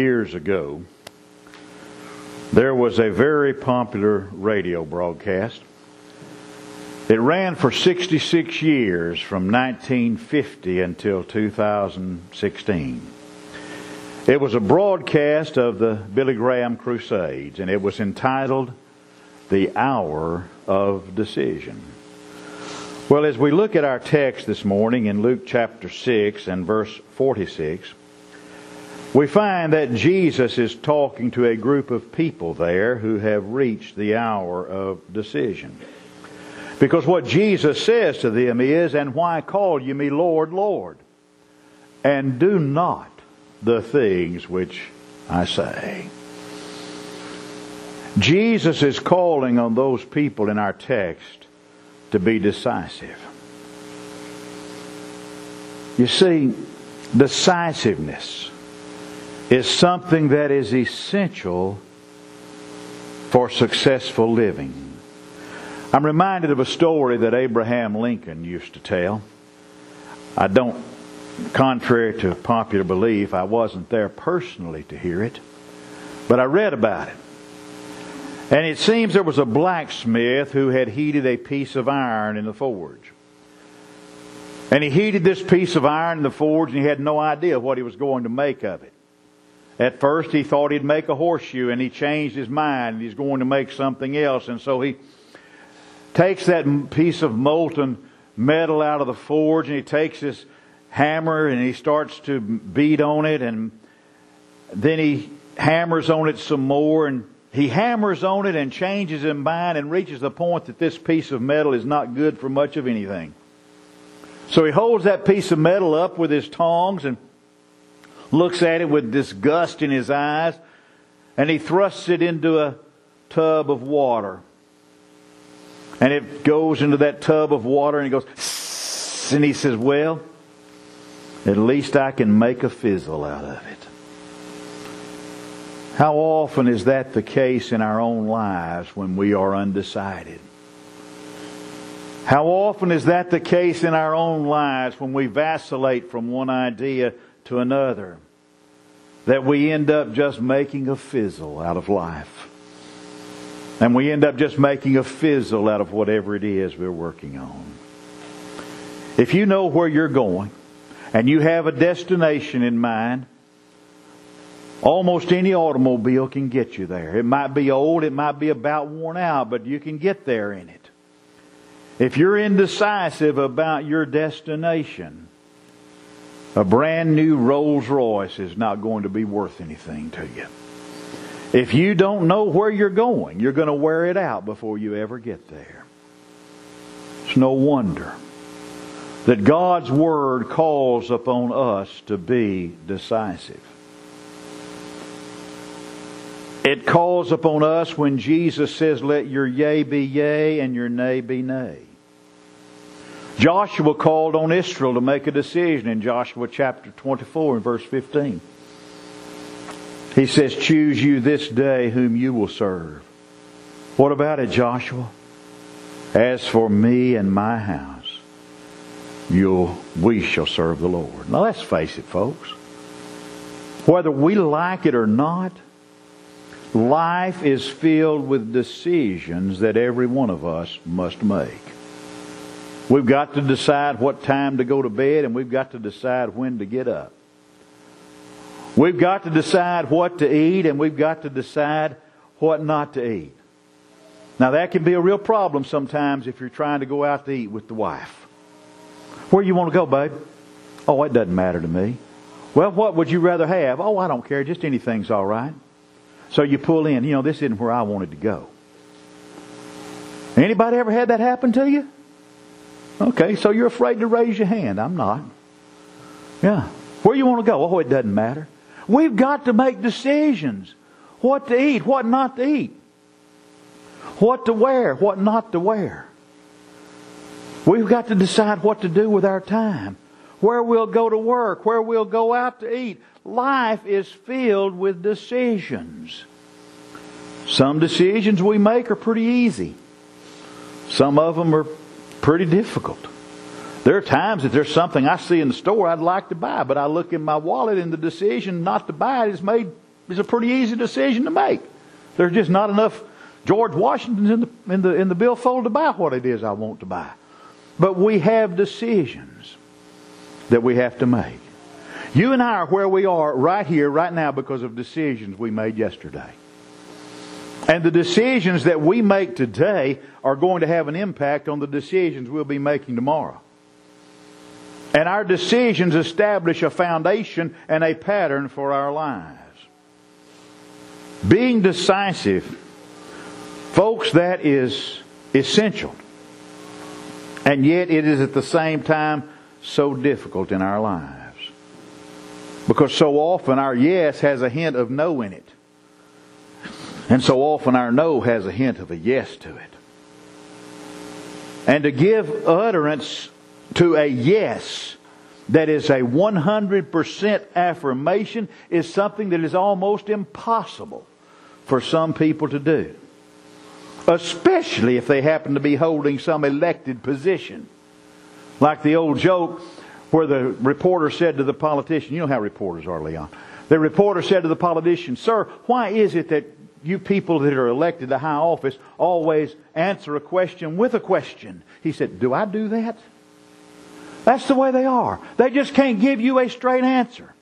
years ago, there was a very popular radio broadcast. It ran for 66 years from 1950 until 2016. It was a broadcast of the Billy Graham Crusades, and it was entitled The Hour of Decision. Well, as we look at our text this morning in Luke chapter 6 and verse 46, we find that Jesus is talking to a group of people there who have reached the hour of decision. Because what Jesus says to them is, And why call you me Lord, Lord? And do not the things which I say. Jesus is calling on those people in our text to be decisive. You see, decisiveness is something that is essential for successful living. I'm reminded of a story that Abraham Lincoln used to tell. I don't, contrary to popular belief, I wasn't there personally to hear it, but I read about it. And it seems there was a blacksmith who had heated a piece of iron in the forge. And he heated this piece of iron in the forge and he had no idea what he was going to make of it. At first he thought he'd make a horseshoe and he changed his mind he's going to make something else. And so he takes that piece of molten metal out of the forge and he takes his hammer and he starts to beat on it and then he hammers on it some more and he hammers on it and changes his mind and reaches the point that this piece of metal is not good for much of anything. So he holds that piece of metal up with his tongs and looks at it with disgust in his eyes, and he thrusts it into a tub of water. And it goes into that tub of water and he goes, and he says, Well, at least I can make a fizzle out of it. How often is that the case in our own lives when we are undecided? How often is that the case in our own lives when we vacillate from one idea to another? That we end up just making a fizzle out of life. And we end up just making a fizzle out of whatever it is we're working on. If you know where you're going and you have a destination in mind, Almost any automobile can get you there. It might be old, it might be about worn out, but you can get there in it. If you're indecisive about your destination, a brand new Rolls Royce is not going to be worth anything to you. If you don't know where you're going, you're going to wear it out before you ever get there. It's no wonder that God's Word calls upon us to be decisive. It calls upon us when Jesus says, Let your yea be yea and your nay be nay. Joshua called on Israel to make a decision in Joshua chapter 24 and verse 15. He says, Choose you this day whom you will serve. What about it, Joshua? As for me and my house, you'll, we shall serve the Lord. Now let's face it, folks. Whether we like it or not, Life is filled with decisions that every one of us must make. We've got to decide what time to go to bed and we've got to decide when to get up. We've got to decide what to eat and we've got to decide what not to eat. Now that can be a real problem sometimes if you're trying to go out to eat with the wife. Where you want to go, babe? Oh, it doesn't matter to me. Well, what would you rather have? Oh, I don't care. Just anything's all right. So you pull in, you know, this isn't where I wanted to go. Anybody ever had that happen to you? Okay, so you're afraid to raise your hand. I'm not. Yeah. Where you want to go? Oh, it doesn't matter. We've got to make decisions. What to eat, what not to eat. What to wear, what not to wear. We've got to decide what to do with our time. Where we'll go to work, where we'll go out to eat, life is filled with decisions. Some decisions we make are pretty easy. Some of them are pretty difficult. There are times that there's something I see in the store I'd like to buy, but I look in my wallet and the decision not to buy it is made is a pretty easy decision to make. There's just not enough George Washington's in the, in the, in the billfold to buy what it is I want to buy. But we have decisions that we have to make. You and I are where we are right here, right now, because of decisions we made yesterday. And the decisions that we make today are going to have an impact on the decisions we'll be making tomorrow. And our decisions establish a foundation and a pattern for our lives. Being decisive, folks, that is essential. And yet it is at the same time so difficult in our lives. Because so often our yes has a hint of no in it. And so often our no has a hint of a yes to it. And to give utterance to a yes that is a 100% affirmation is something that is almost impossible for some people to do. Especially if they happen to be holding some elected position. Like the old joke where the reporter said to the politician, you know how reporters are, Leon. The reporter said to the politician, Sir, why is it that you people that are elected to high office always answer a question with a question? He said, Do I do that? That's the way they are. They just can't give you a straight answer.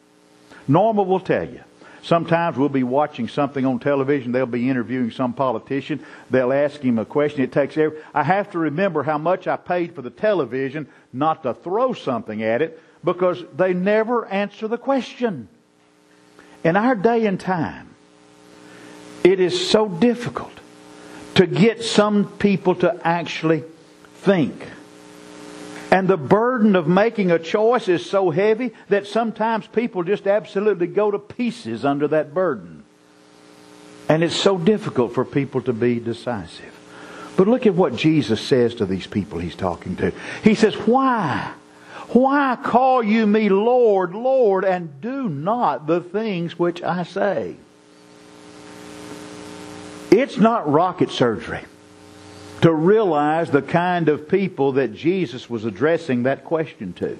Norma will tell you. Sometimes we'll be watching something on television. They'll be interviewing some politician. They'll ask him a question. It takes every, I have to remember how much I paid for the television not to throw something at it because they never answer the question. In our day and time, it is so difficult to get some people to actually think. And the burden of making a choice is so heavy that sometimes people just absolutely go to pieces under that burden. And it's so difficult for people to be decisive. But look at what Jesus says to these people he's talking to. He says, Why? Why call you me Lord, Lord, and do not the things which I say? It's not rocket surgery to realize the kind of people that Jesus was addressing that question to.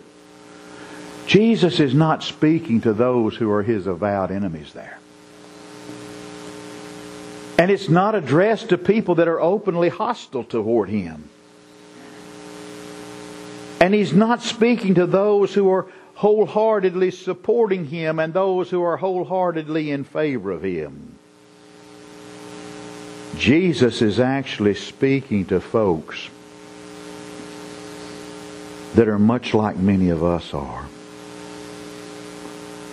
Jesus is not speaking to those who are his avowed enemies there. And it's not addressed to people that are openly hostile toward him. And he's not speaking to those who are wholeheartedly supporting him and those who are wholeheartedly in favor of him. Jesus is actually speaking to folks that are much like many of us are.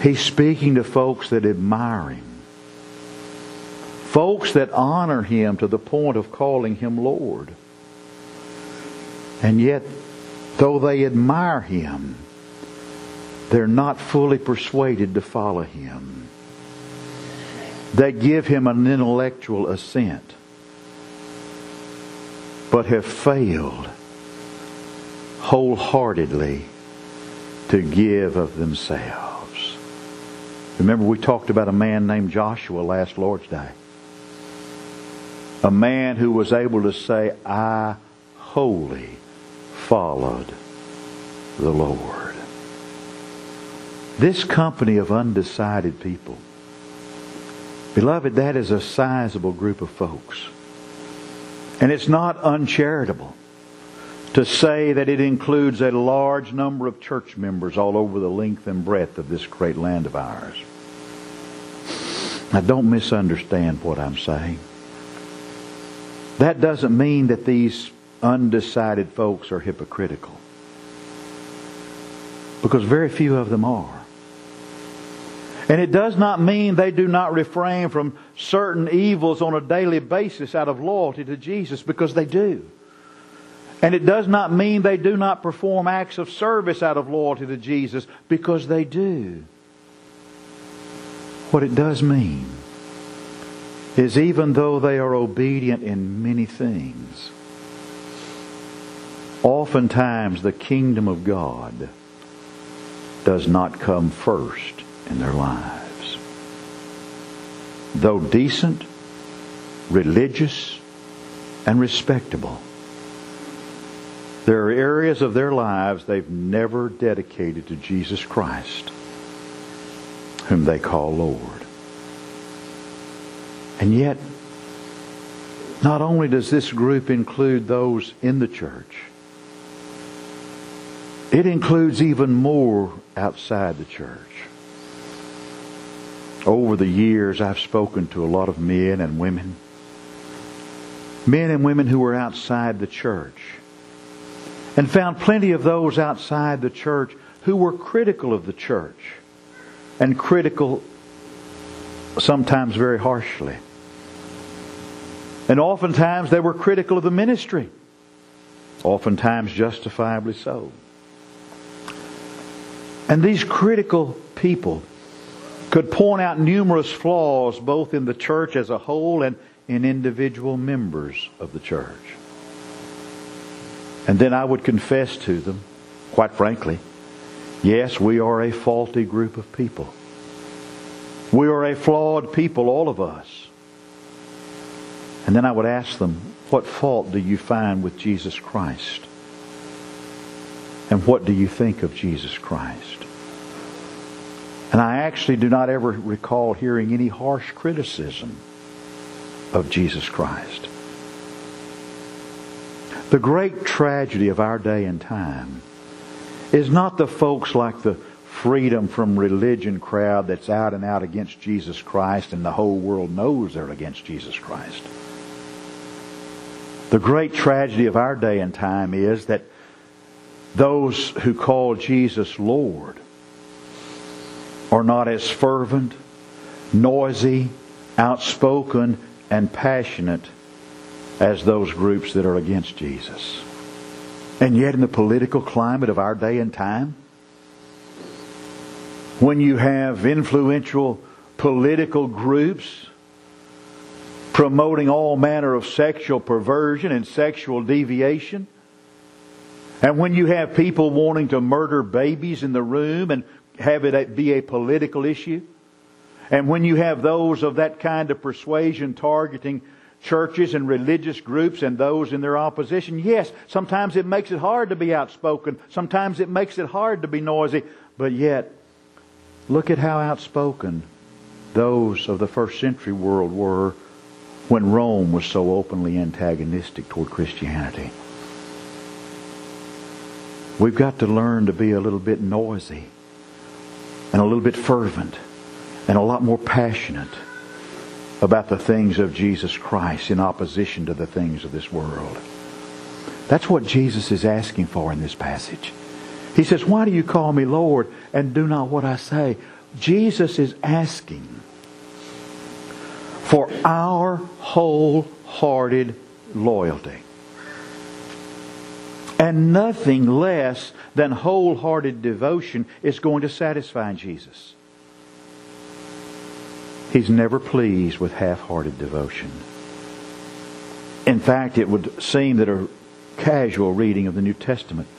He's speaking to folks that admire him. Folks that honor him to the point of calling him Lord. And yet, though they admire him, they're not fully persuaded to follow him. They give him an intellectual assent, but have failed wholeheartedly to give of themselves. Remember, we talked about a man named Joshua last Lord's Day. A man who was able to say, I wholly followed the Lord. This company of undecided people Beloved, that is a sizable group of folks. And it's not uncharitable to say that it includes a large number of church members all over the length and breadth of this great land of ours. Now, don't misunderstand what I'm saying. That doesn't mean that these undecided folks are hypocritical. Because very few of them are. And it does not mean they do not refrain from certain evils on a daily basis out of loyalty to Jesus, because they do. And it does not mean they do not perform acts of service out of loyalty to Jesus, because they do. What it does mean is even though they are obedient in many things, oftentimes the kingdom of God does not come first in their lives. Though decent, religious, and respectable, there are areas of their lives they've never dedicated to Jesus Christ, whom they call Lord. And yet, not only does this group include those in the church, it includes even more outside the church. Over the years, I've spoken to a lot of men and women, men and women who were outside the church, and found plenty of those outside the church who were critical of the church, and critical sometimes very harshly. And oftentimes they were critical of the ministry, oftentimes justifiably so. And these critical people could point out numerous flaws both in the church as a whole and in individual members of the church. And then I would confess to them, quite frankly, yes, we are a faulty group of people. We are a flawed people, all of us. And then I would ask them, what fault do you find with Jesus Christ? And what do you think of Jesus Christ? And I actually do not ever recall hearing any harsh criticism of Jesus Christ. The great tragedy of our day and time is not the folks like the freedom from religion crowd that's out and out against Jesus Christ and the whole world knows they're against Jesus Christ. The great tragedy of our day and time is that those who call Jesus Lord are not as fervent, noisy, outspoken, and passionate as those groups that are against Jesus. And yet, in the political climate of our day and time, when you have influential political groups promoting all manner of sexual perversion and sexual deviation, and when you have people wanting to murder babies in the room and have it be a political issue. And when you have those of that kind of persuasion targeting churches and religious groups and those in their opposition, yes, sometimes it makes it hard to be outspoken. Sometimes it makes it hard to be noisy. But yet, look at how outspoken those of the first century world were when Rome was so openly antagonistic toward Christianity. We've got to learn to be a little bit noisy and a little bit fervent and a lot more passionate about the things of Jesus Christ in opposition to the things of this world. That's what Jesus is asking for in this passage. He says, Why do you call me Lord and do not what I say? Jesus is asking for our wholehearted loyalty. And nothing less than wholehearted devotion is going to satisfy Jesus. He's never pleased with half hearted devotion. In fact, it would seem that a casual reading of the New Testament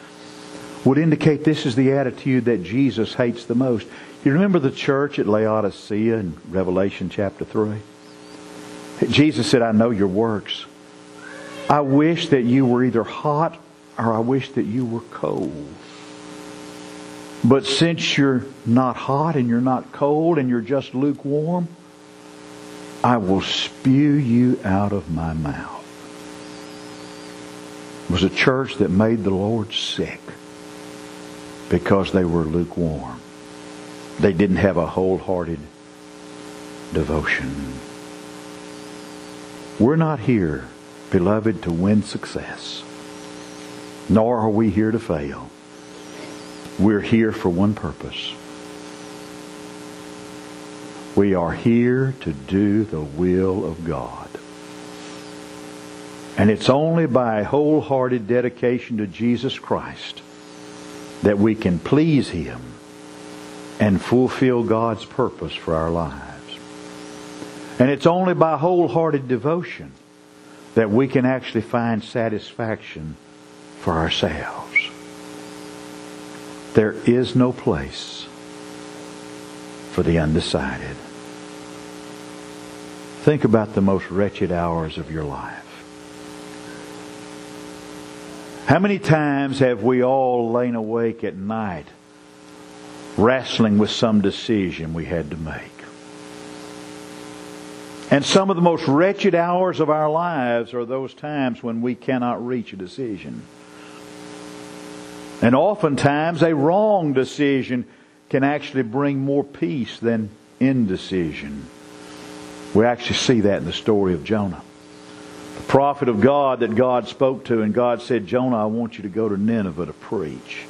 would indicate this is the attitude that Jesus hates the most. You remember the church at Laodicea in Revelation chapter 3? Jesus said, I know your works. I wish that you were either hot or I wish that you were cold. But since you're not hot and you're not cold and you're just lukewarm, I will spew you out of my mouth. It was a church that made the Lord sick because they were lukewarm. They didn't have a wholehearted devotion. We're not here, beloved, to win success nor are we here to fail. We're here for one purpose. We are here to do the will of God. And it's only by wholehearted dedication to Jesus Christ that we can please Him and fulfill God's purpose for our lives. And it's only by wholehearted devotion that we can actually find satisfaction for ourselves. There is no place for the undecided. Think about the most wretched hours of your life. How many times have we all lain awake at night wrestling with some decision we had to make? And some of the most wretched hours of our lives are those times when we cannot reach a decision. And oftentimes, a wrong decision can actually bring more peace than indecision. We actually see that in the story of Jonah. The prophet of God that God spoke to, and God said, Jonah, I want you to go to Nineveh to preach.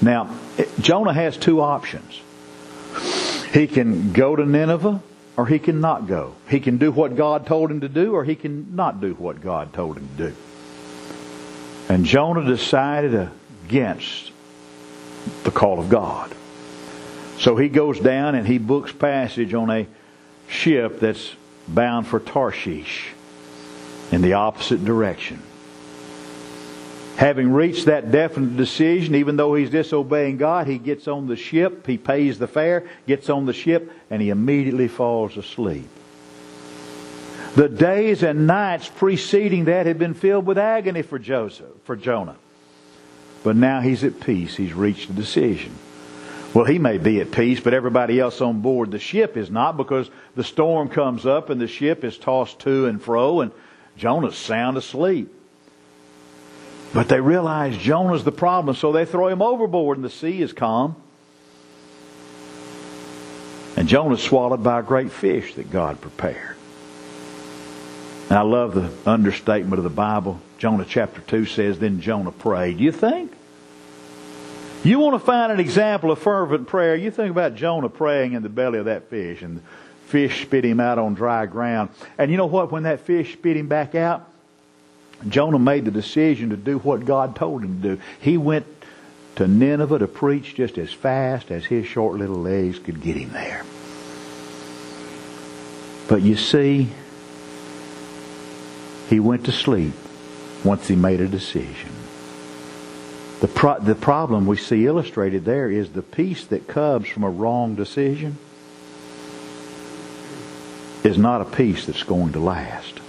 Now, Jonah has two options. He can go to Nineveh or he can not go. He can do what God told him to do or he can not do what God told him to do. And Jonah decided against the call of God. So he goes down and he books passage on a ship that's bound for Tarshish in the opposite direction. Having reached that definite decision, even though he's disobeying God, he gets on the ship, he pays the fare, gets on the ship, and he immediately falls asleep. The days and nights preceding that had been filled with agony for Joseph, for Jonah. But now he's at peace. He's reached a decision. Well, he may be at peace, but everybody else on board the ship is not because the storm comes up and the ship is tossed to and fro and Jonah's sound asleep. But they realize Jonah's the problem, so they throw him overboard and the sea is calm. And Jonah's swallowed by a great fish that God prepared. And I love the understatement of the Bible. Jonah chapter 2 says, Then Jonah prayed. You think? You want to find an example of fervent prayer, you think about Jonah praying in the belly of that fish, and the fish spit him out on dry ground. And you know what? When that fish spit him back out, Jonah made the decision to do what God told him to do. He went to Nineveh to preach just as fast as his short little legs could get him there. But you see, he went to sleep once he made a decision. The, pro- the problem we see illustrated there is the peace that comes from a wrong decision is not a peace that's going to last.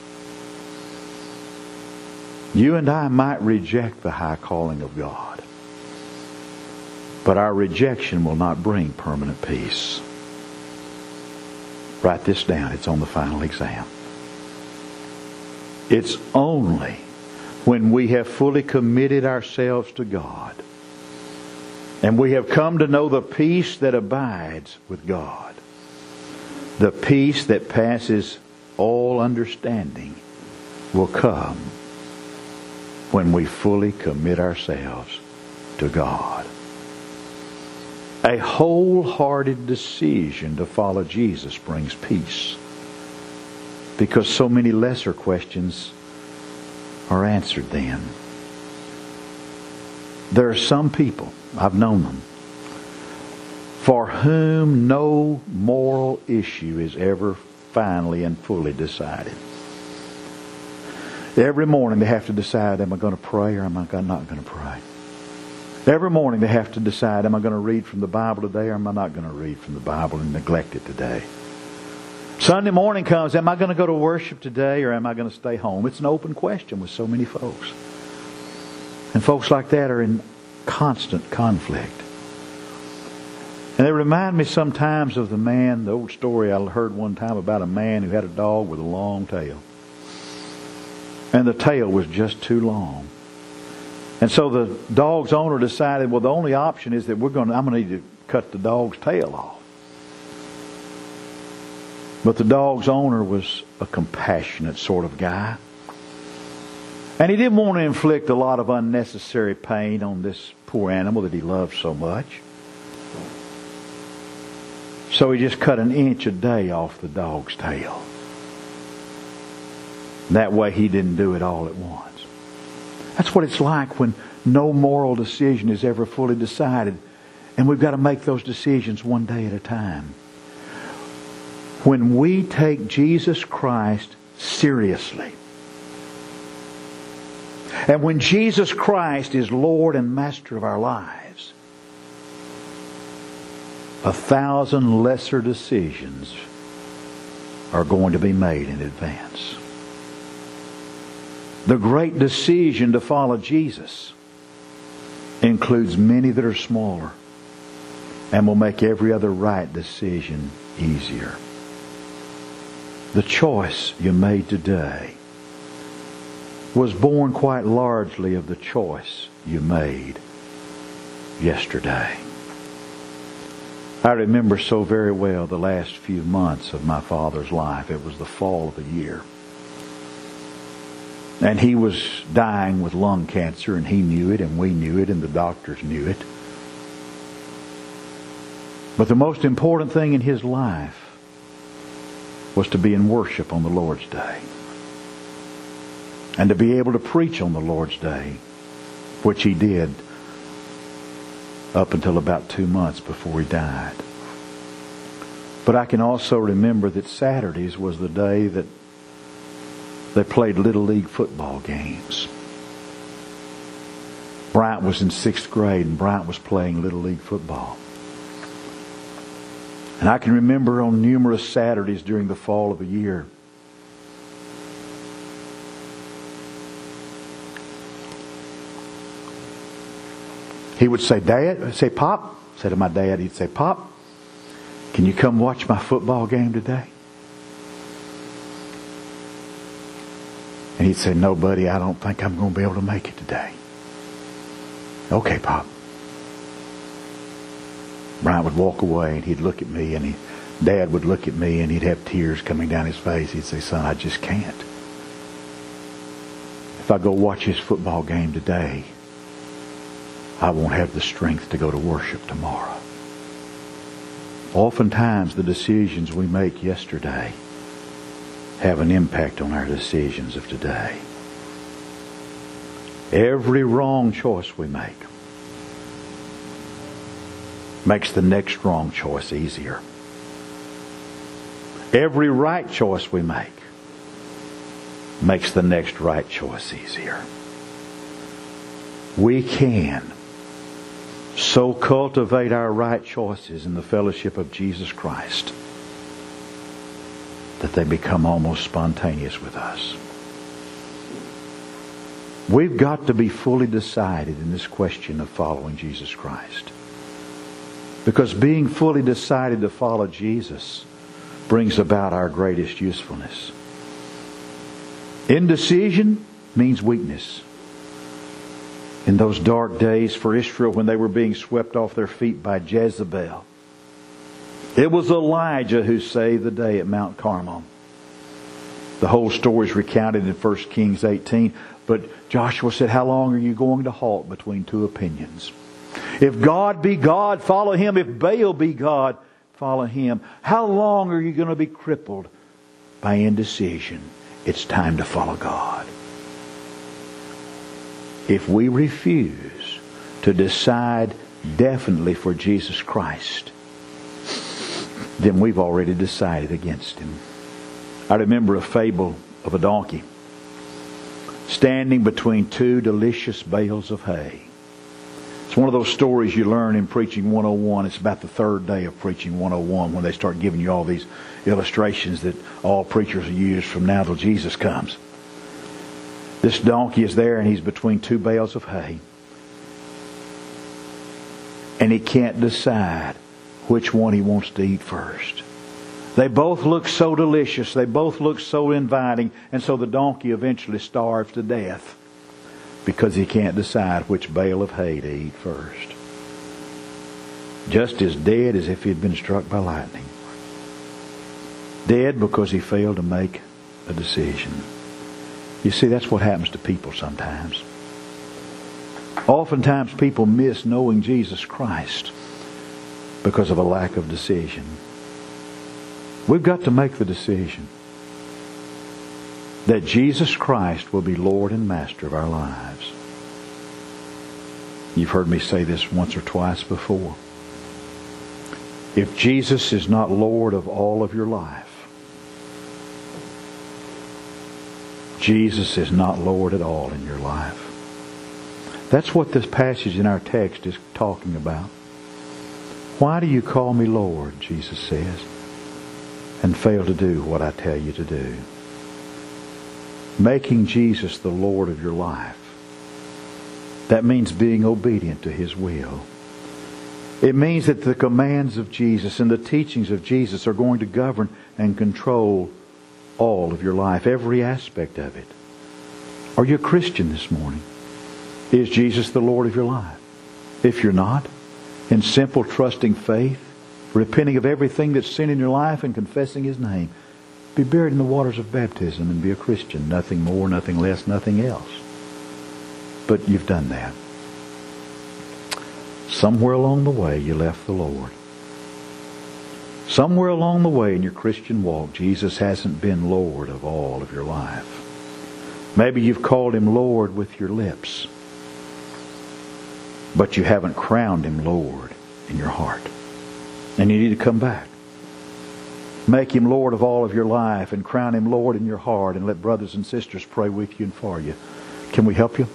You and I might reject the high calling of God, but our rejection will not bring permanent peace. Write this down. It's on the final exam. It's only when we have fully committed ourselves to God and we have come to know the peace that abides with God, the peace that passes all understanding will come when we fully commit ourselves to God. A wholehearted decision to follow Jesus brings peace because so many lesser questions are answered then. There are some people, I've known them, for whom no moral issue is ever finally and fully decided. Every morning they have to decide, am I going to pray or am I not going to pray? Every morning they have to decide, am I going to read from the Bible today or am I not going to read from the Bible and neglect it today? Sunday morning comes, am I going to go to worship today or am I going to stay home? It's an open question with so many folks. And folks like that are in constant conflict. And they remind me sometimes of the man, the old story I heard one time about a man who had a dog with a long tail. And the tail was just too long. And so the dog's owner decided, well, the only option is that we're going to, I'm going to need to cut the dog's tail off. But the dog's owner was a compassionate sort of guy. And he didn't want to inflict a lot of unnecessary pain on this poor animal that he loved so much. So he just cut an inch a day off the dog's tail. That way he didn't do it all at once. That's what it's like when no moral decision is ever fully decided. And we've got to make those decisions one day at a time when we take Jesus Christ seriously, and when Jesus Christ is Lord and Master of our lives, a thousand lesser decisions are going to be made in advance. The great decision to follow Jesus includes many that are smaller and will make every other right decision easier. The choice you made today was born quite largely of the choice you made yesterday. I remember so very well the last few months of my father's life. It was the fall of the year. And he was dying with lung cancer, and he knew it, and we knew it, and the doctors knew it. But the most important thing in his life was to be in worship on the Lord's Day. And to be able to preach on the Lord's Day, which he did up until about two months before he died. But I can also remember that Saturdays was the day that they played Little League football games. Bryant was in sixth grade and Bryant was playing Little League football. And I can remember on numerous Saturdays during the fall of a year, he would say, Dad, say, Pop, I said to my dad, he'd say, Pop, can you come watch my football game today? And he'd say, No, buddy, I don't think I'm going to be able to make it today. Okay, Pop. Brian would walk away and he'd look at me and he, Dad would look at me and he'd have tears coming down his face. He'd say, Son, I just can't. If I go watch his football game today, I won't have the strength to go to worship tomorrow. Oftentimes, the decisions we make yesterday have an impact on our decisions of today. Every wrong choice we make makes the next wrong choice easier. Every right choice we make makes the next right choice easier. We can so cultivate our right choices in the fellowship of Jesus Christ that they become almost spontaneous with us. We've got to be fully decided in this question of following Jesus Christ. Because being fully decided to follow Jesus brings about our greatest usefulness. Indecision means weakness. In those dark days for Israel when they were being swept off their feet by Jezebel, it was Elijah who saved the day at Mount Carmel. The whole story is recounted in 1 Kings 18. But Joshua said, How long are you going to halt between two opinions? If God be God, follow him. If Baal be God, follow him. How long are you going to be crippled by indecision? It's time to follow God. If we refuse to decide definitely for Jesus Christ, then we've already decided against him. I remember a fable of a donkey standing between two delicious bales of hay. It's one of those stories you learn in Preaching 101. It's about the third day of Preaching 101 when they start giving you all these illustrations that all preachers use from now till Jesus comes. This donkey is there and he's between two bales of hay. And he can't decide which one he wants to eat first. They both look so delicious. They both look so inviting. And so the donkey eventually starves to death because he can't decide which bale of hay to eat first. Just as dead as if he had been struck by lightning. Dead because he failed to make a decision. You see, that's what happens to people sometimes. Oftentimes people miss knowing Jesus Christ because of a lack of decision. We've got to make the decision that Jesus Christ will be Lord and Master of our lives. You've heard me say this once or twice before. If Jesus is not Lord of all of your life, Jesus is not Lord at all in your life. That's what this passage in our text is talking about. Why do you call me Lord, Jesus says, and fail to do what I tell you to do? Making Jesus the Lord of your life. That means being obedient to His will. It means that the commands of Jesus and the teachings of Jesus are going to govern and control all of your life, every aspect of it. Are you a Christian this morning? Is Jesus the Lord of your life? If you're not, in simple, trusting faith, repenting of everything that's sin in your life and confessing His name, be buried in the waters of baptism and be a Christian. Nothing more, nothing less, nothing else. But you've done that. Somewhere along the way, you left the Lord. Somewhere along the way in your Christian walk, Jesus hasn't been Lord of all of your life. Maybe you've called him Lord with your lips, but you haven't crowned him Lord in your heart. And you need to come back. Make him Lord of all of your life and crown him Lord in your heart and let brothers and sisters pray with you and for you. Can we help you?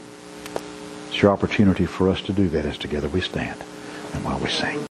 It's your opportunity for us to do that as together we stand and while we sing.